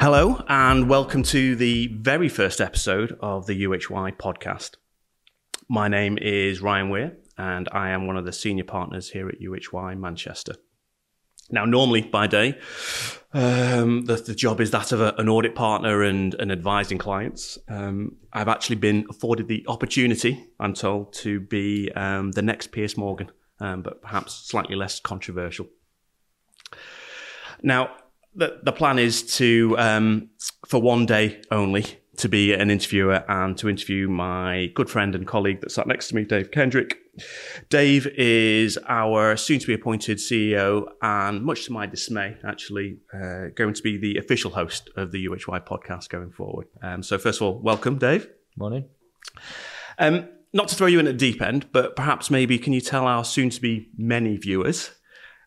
Hello, and welcome to the very first episode of the UHY podcast. My name is Ryan Weir, and I am one of the senior partners here at UHY Manchester. Now, normally by day, um, the, the, job is that of a, an audit partner and, and advising clients. Um, I've actually been afforded the opportunity, I'm told, to be um, the next Piers Morgan, um, but perhaps slightly less controversial. Now, the, the plan is to, um, for one day only, to be an interviewer and to interview my good friend and colleague that sat next to me, Dave Kendrick. Dave is our soon to be appointed CEO and, much to my dismay, actually uh, going to be the official host of the UHY podcast going forward. Um, so, first of all, welcome, Dave. Morning. Um, not to throw you in at the deep end, but perhaps maybe can you tell our soon to be many viewers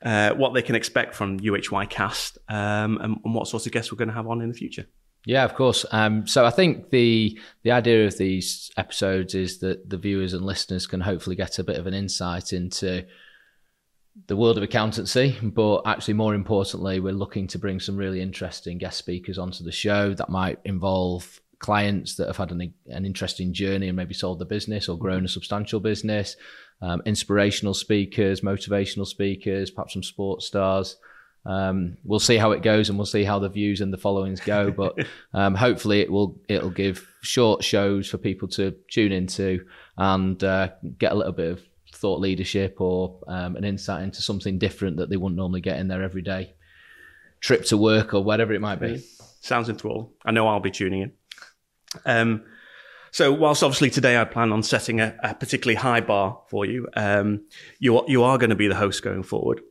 uh, what they can expect from UHY Cast um, and, and, what sorts of guests we're going to have on in the future. Yeah, of course. Um, so I think the the idea of these episodes is that the viewers and listeners can hopefully get a bit of an insight into the world of accountancy, but actually more importantly, we're looking to bring some really interesting guest speakers onto the show that might involve clients that have had an, an interesting journey and maybe sold the business or grown a substantial business, um, inspirational speakers, motivational speakers, perhaps some sports stars. Um, we'll see how it goes, and we'll see how the views and the followings go. But um, hopefully, it will it'll give short shows for people to tune into and uh, get a little bit of thought leadership or um, an insight into something different that they wouldn't normally get in their everyday trip to work or whatever it might be. Sounds enthralling. I know I'll be tuning in. Um, so, whilst obviously today I plan on setting a, a particularly high bar for you, um, you are, you are going to be the host going forward.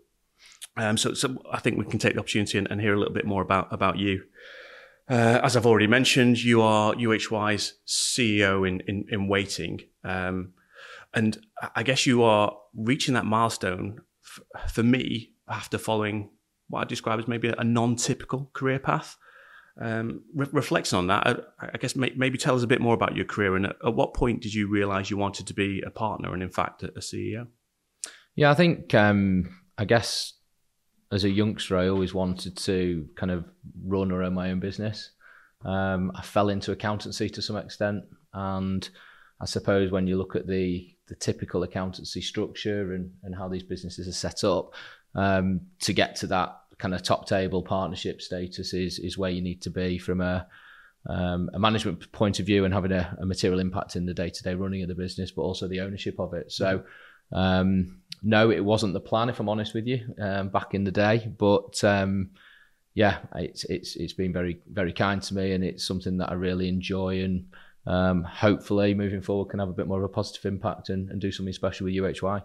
Um, so, so I think we can take the opportunity and, and hear a little bit more about about you. Uh, as I've already mentioned, you are UHY's CEO in in, in waiting, um, and I guess you are reaching that milestone f- for me after following what I describe as maybe a non-typical career path. Um, re- reflecting on that, I, I guess may- maybe tell us a bit more about your career and at, at what point did you realize you wanted to be a partner and, in fact, a, a CEO? Yeah, I think um, I guess as a youngster, I always wanted to kind of run or own my own business. Um, I fell into accountancy to some extent, and I suppose when you look at the the typical accountancy structure and, and how these businesses are set up, um, to get to that kind of top table partnership status is is where you need to be from a um, a management point of view and having a, a material impact in the day to day running of the business, but also the ownership of it. So, um, no, it wasn't the plan, if I'm honest with you, um, back in the day. But um, yeah, it's it's it's been very very kind to me, and it's something that I really enjoy, and um, hopefully moving forward can have a bit more of a positive impact and, and do something special with UHY.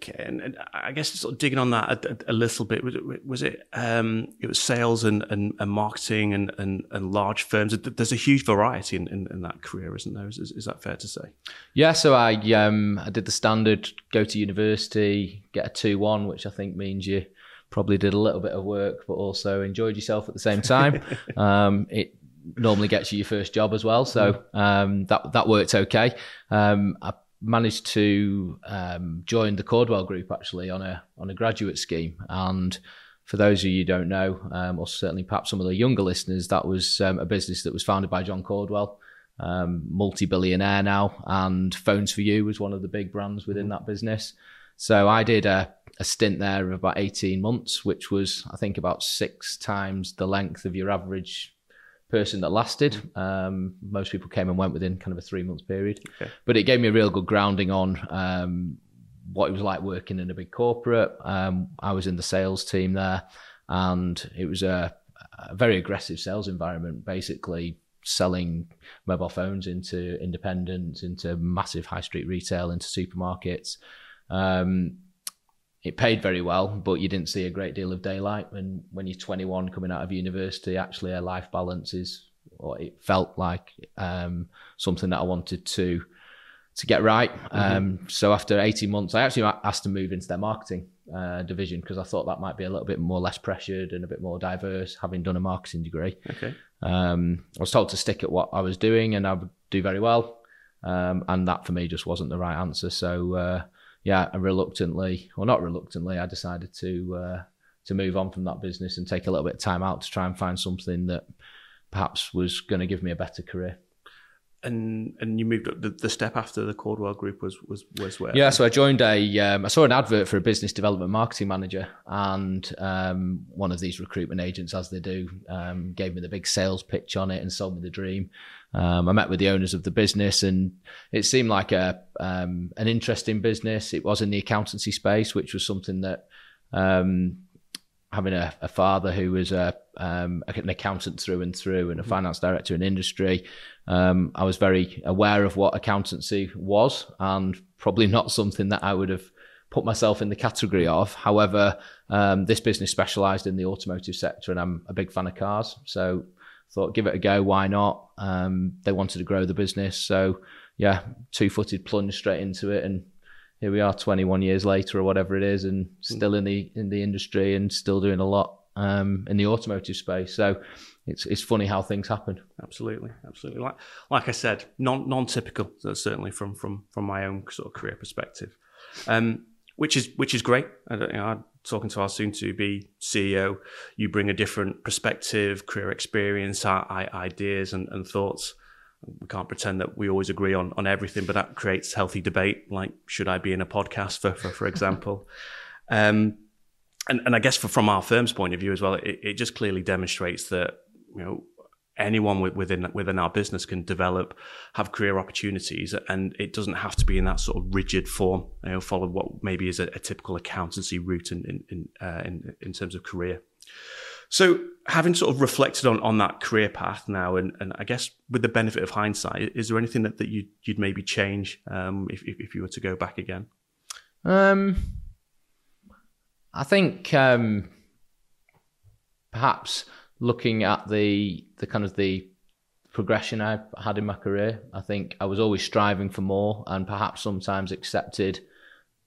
Okay, and, and, I guess sort of digging on that a, a, a little bit, was it, was it um, it was sales and, and, and marketing and, and, and, large firms? There's a huge variety in, in, in that career, isn't there? Is, is, that fair to say? Yeah, so I um, I did the standard, go to university, get a two one, which I think means you probably did a little bit of work, but also enjoyed yourself at the same time. um, it normally gets you your first job as well, so um, that that worked okay. Um, I managed to um, join the Caudwell Group actually on a on a graduate scheme. And for those of you who don't know, um, or certainly perhaps some of the younger listeners, that was um, a business that was founded by John Caudwell, um, multi-billionaire now, and Phones 4u was one of the big brands within that business. So I did a, a stint there of about 18 months, which was I think about six times the length of your average person that lasted. Um, most people came and went within kind of a three months period, okay. but it gave me a real good grounding on um, what it was like working in a big corporate. Um, I was in the sales team there, and it was a, a, very aggressive sales environment, basically selling mobile phones into independents, into massive high street retail, into supermarkets. Um, it paid very well, but you didn't see a great deal of daylight. And when you're 21 coming out of university, actually a life balance is, or it felt like um, something that I wanted to to get right. Mm-hmm. Um, so after 18 months, I actually asked to move into their marketing uh, division because I thought that might be a little bit more less pressured and a bit more diverse, having done a marketing degree. Okay. Um, I was told to stick at what I was doing, and I would do very well. Um, and that for me just wasn't the right answer. So uh, yeah, reluctantly, or not reluctantly, I decided to uh, to move on from that business and take a little bit of time out to try and find something that perhaps was going to give me a better career and and you moved up the, the step after the Caudwell Group was was was where? Yeah, so I joined a um, I saw an advert for a business development marketing manager, and um, one of these recruitment agents, as they do, um, gave me the big sales pitch on it and sold me the dream. Um, I met with the owners of the business, and it seemed like a um, an interesting business. It was in the accountancy space, which was something that um, having a, a, father who was a, um, an accountant through and through and a mm-hmm. finance director in industry, um, I was very aware of what accountancy was and probably not something that I would have put myself in the category of. However, um, this business specialised in the automotive sector and I'm a big fan of cars. So thought, give it a go. Why not? Um, they wanted to grow the business. So yeah, two footed plunge straight into it. And here we are 21 years later or whatever it is and still in the in the industry and still doing a lot um, in the automotive space. So it's it's funny how things happen. Absolutely. Absolutely. Like like i said non non-typical certainly from from from my own sort of career perspective. Um, which is which is great. I, you know, talking to our soon to be ceo you bring a different perspective career experience ideas and, and thoughts we can't pretend that we always agree on, on everything, but that creates healthy debate. Like, should I be in a podcast, for for, for example? um, and and I guess for, from our firm's point of view as well, it, it just clearly demonstrates that you know anyone within within our business can develop, have career opportunities, and it doesn't have to be in that sort of rigid form. You know, follow what maybe is a, a typical accountancy route in in uh, in in terms of career. So, having sort of reflected on, on that career path now, and, and I guess with the benefit of hindsight, is there anything that, that you'd, you'd maybe change um, if, if, if, you were to go back again? Um, I think um, perhaps looking at the the kind of the progression I had in my career, I think I was always striving for more, and perhaps sometimes accepted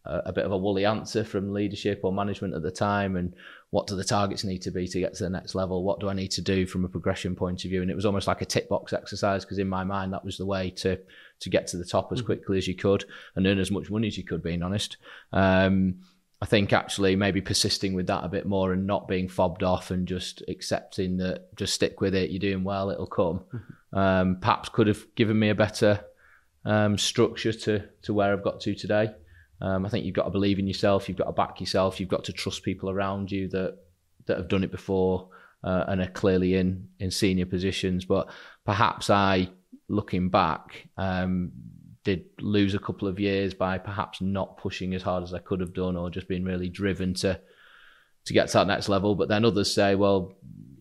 a, a bit of a woolly answer from leadership or management at the time, and what do the targets need to be to get to the next level? What do I need to do from a progression point of view? And it was almost like a tick box exercise because in my mind that was the way to to get to the top as mm-hmm. quickly as you could and earn as much money as you could. Being honest, um, I think actually maybe persisting with that a bit more and not being fobbed off and just accepting that just stick with it. You're doing well, it'll come. Mm-hmm. Um, perhaps could have given me a better um, structure to to where I've got to today. Um, I think you've got to believe in yourself. You've got to back yourself. You've got to trust people around you that that have done it before uh, and are clearly in in senior positions. But perhaps I, looking back, um, did lose a couple of years by perhaps not pushing as hard as I could have done, or just being really driven to to get to that next level. But then others say, well,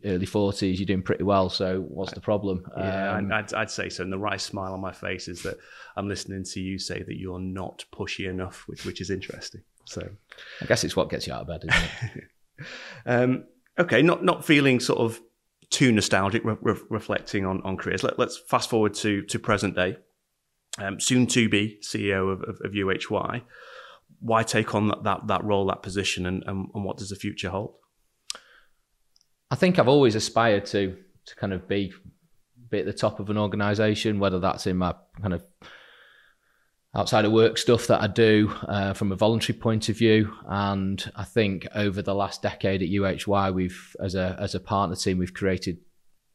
early 40s, you're doing pretty well. So what's the problem? Yeah, um, I'd, I'd, say so. And the right smile on my face is that I'm listening to you say that you're not pushy enough, which, which is interesting. So I guess it's what gets you out of bed, isn't it? um, okay, not not feeling sort of too nostalgic, re- re- reflecting on, on careers. Let, us fast forward to to present day. Um, soon to be CEO of, of, of, UHY. Why take on that, that, that role, that position, and, and, and what does the future hold? I think I've always aspired to to kind of be be at the top of an organisation, whether that's in my kind of outside of work stuff that I do uh, from a voluntary point of view. And I think over the last decade at UHY, we've as a as a partner team, we've created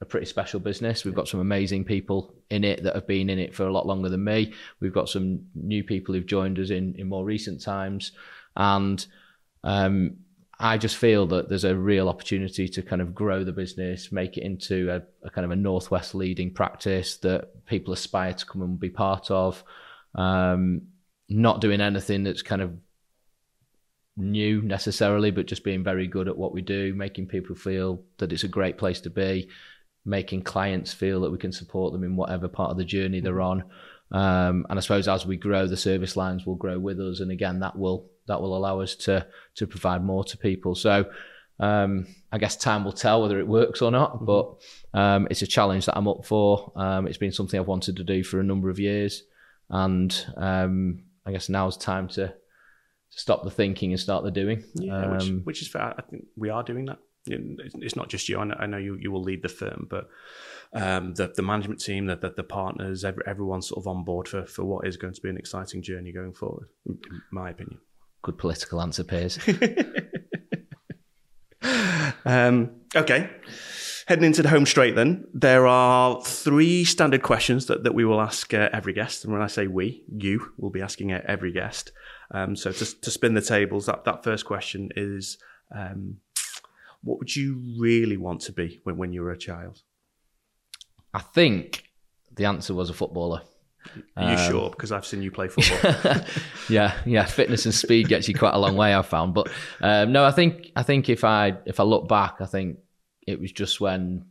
a pretty special business. We've got some amazing people in it that have been in it for a lot longer than me. We've got some new people who've joined us in in more recent times, and um, I just feel that there's a real opportunity to kind of grow the business, make it into a, a, kind of a northwest leading practice that people aspire to come and be part of. Um, not doing anything that's kind of new necessarily, but just being very good at what we do, making people feel that it's a great place to be, making clients feel that we can support them in whatever part of the journey they're on. Um, and I suppose as we grow, the service lines will grow with us, and again, that will that will allow us to to provide more to people. So um, I guess time will tell whether it works or not, mm-hmm. but um, it's a challenge that I'm up for. Um, it's been something I've wanted to do for a number of years, and um, I guess now's time to to stop the thinking and start the doing. Yeah, which, um, which is fair. I think we are doing that. It's not just you. I know, you, you will lead the firm, but um, the, the management team, the, the, the partners, every, everyone's sort of on board for, for what is going to be an exciting journey going forward, in my opinion. Good political answer, Piers. um, okay. Heading into the home straight, then there are three standard questions that, that we will ask uh, every guest, and when I say we, you will be asking every guest. Um, so to, to spin the tables, that that first question is, um, what would you really want to be when when you were a child? I think the answer was a footballer. Are you um, sure? Because I've seen you play football. yeah, yeah. Fitness and speed gets you quite a long way. I've found, but um, no, I think I think if I if I look back, I think it was just when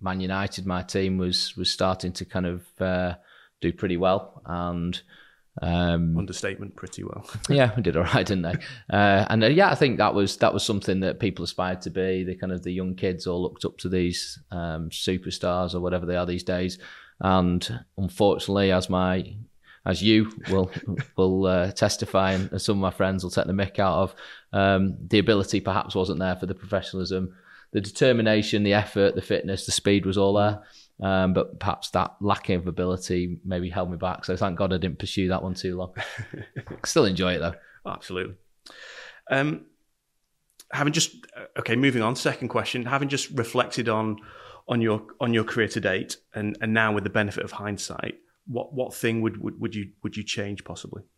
Man United, my team, was was starting to kind of uh, do pretty well, and um, understatement, pretty well. yeah, we did all right, didn't they? Uh, and uh, yeah, I think that was that was something that people aspired to be. The kind of the young kids all looked up to these um, superstars or whatever they are these days. And unfortunately, as my as you will will uh, testify, and some of my friends will take the mick out of, um, the ability perhaps wasn't there for the professionalism, the determination, the effort, the fitness, the speed was all there. Um, but perhaps that lack of ability maybe held me back. So thank God I didn't pursue that one too long. Still enjoy it though. Absolutely. Um, having just okay, moving on. Second question. Having just reflected on on your on your career to date, and and now with the benefit of hindsight, what what thing would would, would you would you change possibly?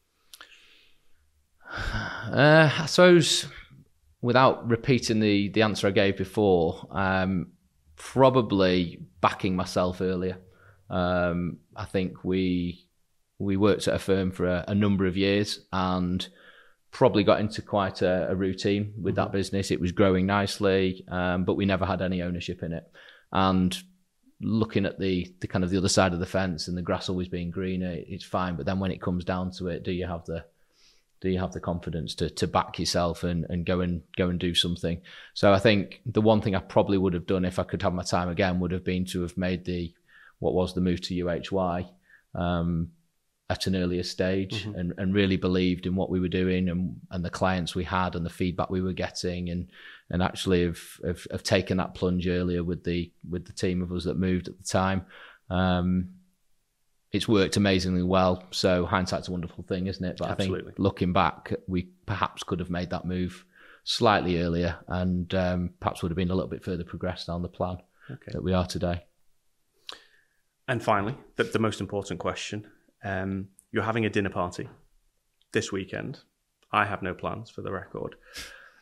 Uh, I suppose without repeating the the answer I gave before, um, probably backing myself earlier. Um, I think we we worked at a firm for a, a number of years and probably got into quite a, a routine with that mm-hmm. business. It was growing nicely, um, but we never had any ownership in it. And looking at the the kind of the other side of the fence and the grass always being greener, it's fine. But then when it comes down to it, do you have the do you have the confidence to to back yourself and, and go and go and do something? So I think the one thing I probably would have done if I could have my time again would have been to have made the what was the move to UHY um, at an earlier stage mm-hmm. and, and really believed in what we were doing and, and the clients we had and the feedback we were getting and and actually have, have, have taken that plunge earlier with the with the team of us that moved at the time. Um, it's worked amazingly well. So hindsight's a wonderful thing, isn't it? But Absolutely. I think looking back, we perhaps could have made that move slightly earlier, and um, perhaps would have been a little bit further progressed down the plan okay. that we are today. And finally, the, the most important question: um, You're having a dinner party this weekend. I have no plans, for the record.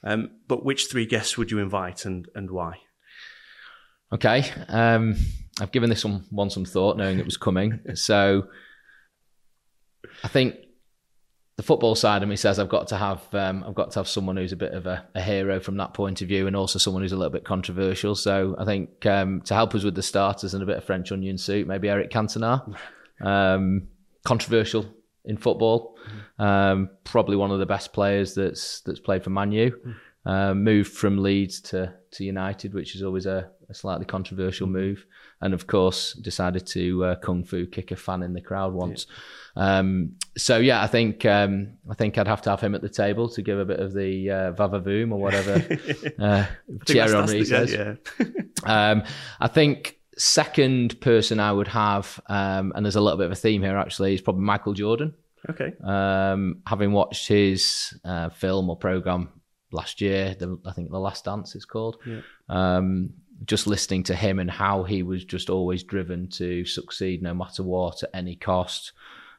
Um, but which three guests would you invite, and and why? Okay. Um, I've given this one, one some thought, knowing it was coming. So I think the football side of me says I've got to have um, I've got to have someone who's a bit of a, a, hero from that point of view, and also someone who's a little bit controversial. So I think um, to help us with the starters and a bit of French onion soup, maybe Eric Cantona, um, controversial in football, um, probably one of the best players that's that's played for Man U. Um, moved from Leeds to to United, which is always a, a slightly controversial mm-hmm. move, and of course decided to uh, kung fu kick a fan in the crowd once. Yeah. Um, so yeah, I think um, I think I'd have to have him at the table to give a bit of the uh, vavavoom or whatever uh, Thierry Henry says. Yeah, yeah. um, I think second person I would have, um, and there's a little bit of a theme here actually, is probably Michael Jordan. Okay. Um, having watched his uh, film or program last year. The, I think the Last Dance is called. Yeah. Um, just listening to him and how he was just always driven to succeed no matter what at any cost.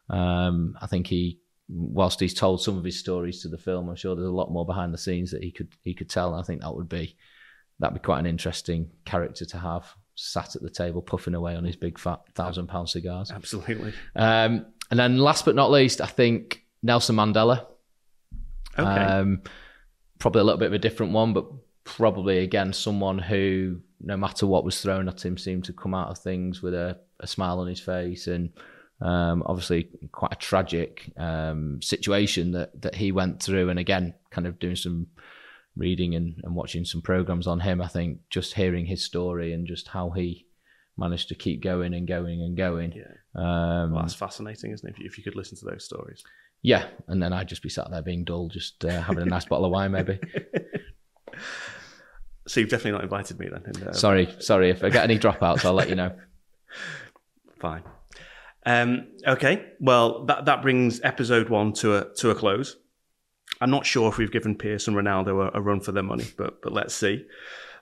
Um, I think he, whilst he's told some of his stories to the film, I'm sure there's a lot more behind the scenes that he could he could tell. And I think that would be that'd be quite an interesting character to have sat at the table puffing away on his big fat thousand pound cigars. Absolutely. Um, and then last but not least, I think Nelson Mandela. Okay. Um, probably a little bit of a different one, but probably again someone who, no matter what was thrown at him, seemed to come out of things with a, a smile on his face, and um, obviously quite a tragic um, situation that that he went through. And again, kind of doing some reading and, and watching some programs on him, I think just hearing his story and just how he managed to keep going and going and going. Yeah. Um, well, that's fascinating, isn't it? If you, if you could listen to those stories. Yeah, and then I'd just be sat there being dull, just uh, having a nice bottle of wine, maybe. So you've definitely not invited me then. In, sorry, sorry. If I get any dropouts, I'll let you know. Fine. Um, okay. Well, that that brings episode one to a to a close. I'm not sure if we've given Piers and Ronaldo a, a, run for their money, but but let's see.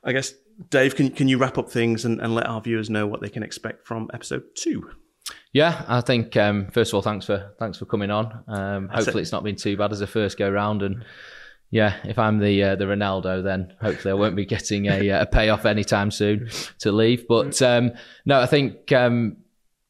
I guess Dave, can can you wrap up things and, and let our viewers know what they can expect from episode two? Yeah, I think um, first of all, thanks for thanks for coming on. Um, hopefully, it. it's not been too bad as a first go round, and yeah, if I'm the uh, the Ronaldo, then hopefully I won't be getting a, a payoff anytime soon to leave. But um, no, I think um,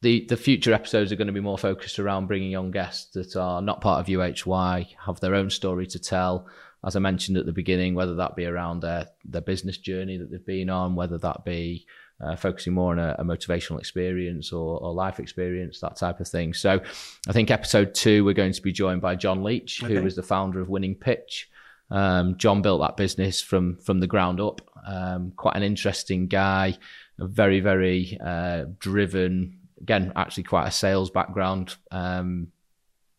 the the future episodes are going to be more focused around bringing on guests that are not part of UHY, have their own story to tell. As I mentioned at the beginning, whether that be around their their business journey that they've been on, whether that be uh, focusing more on a, a motivational experience or, or, life experience, that type of thing. So, I think episode two we're going to be joined by John Leach, okay. who is the founder of Winning Pitch. Um, John built that business from from the ground up. Um, quite an interesting guy, very very uh, driven again, actually quite a sales background. Um,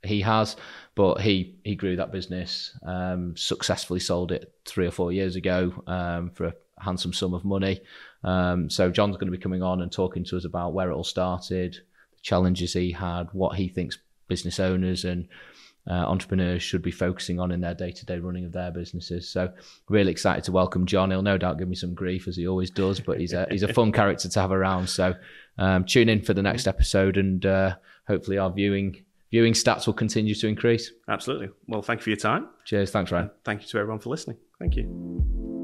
he has, but he he grew that business, um, successfully sold it three or four years ago um, for a handsome sum of money. Um, so John's going to be coming on and talking to us about where it all started, the challenges he had, what he thinks business owners and uh, entrepreneurs should be focusing on in their day-to-day running of their businesses. So really excited to welcome John. He'll no doubt give me some grief as he always does, but he's a he's a fun character to have around. So um, tune in for the next episode, and uh, hopefully our viewing viewing stats will continue to increase. Absolutely. Well, thank you for your time. Cheers. Thanks, Ryan. thank you to everyone for listening. Thank you.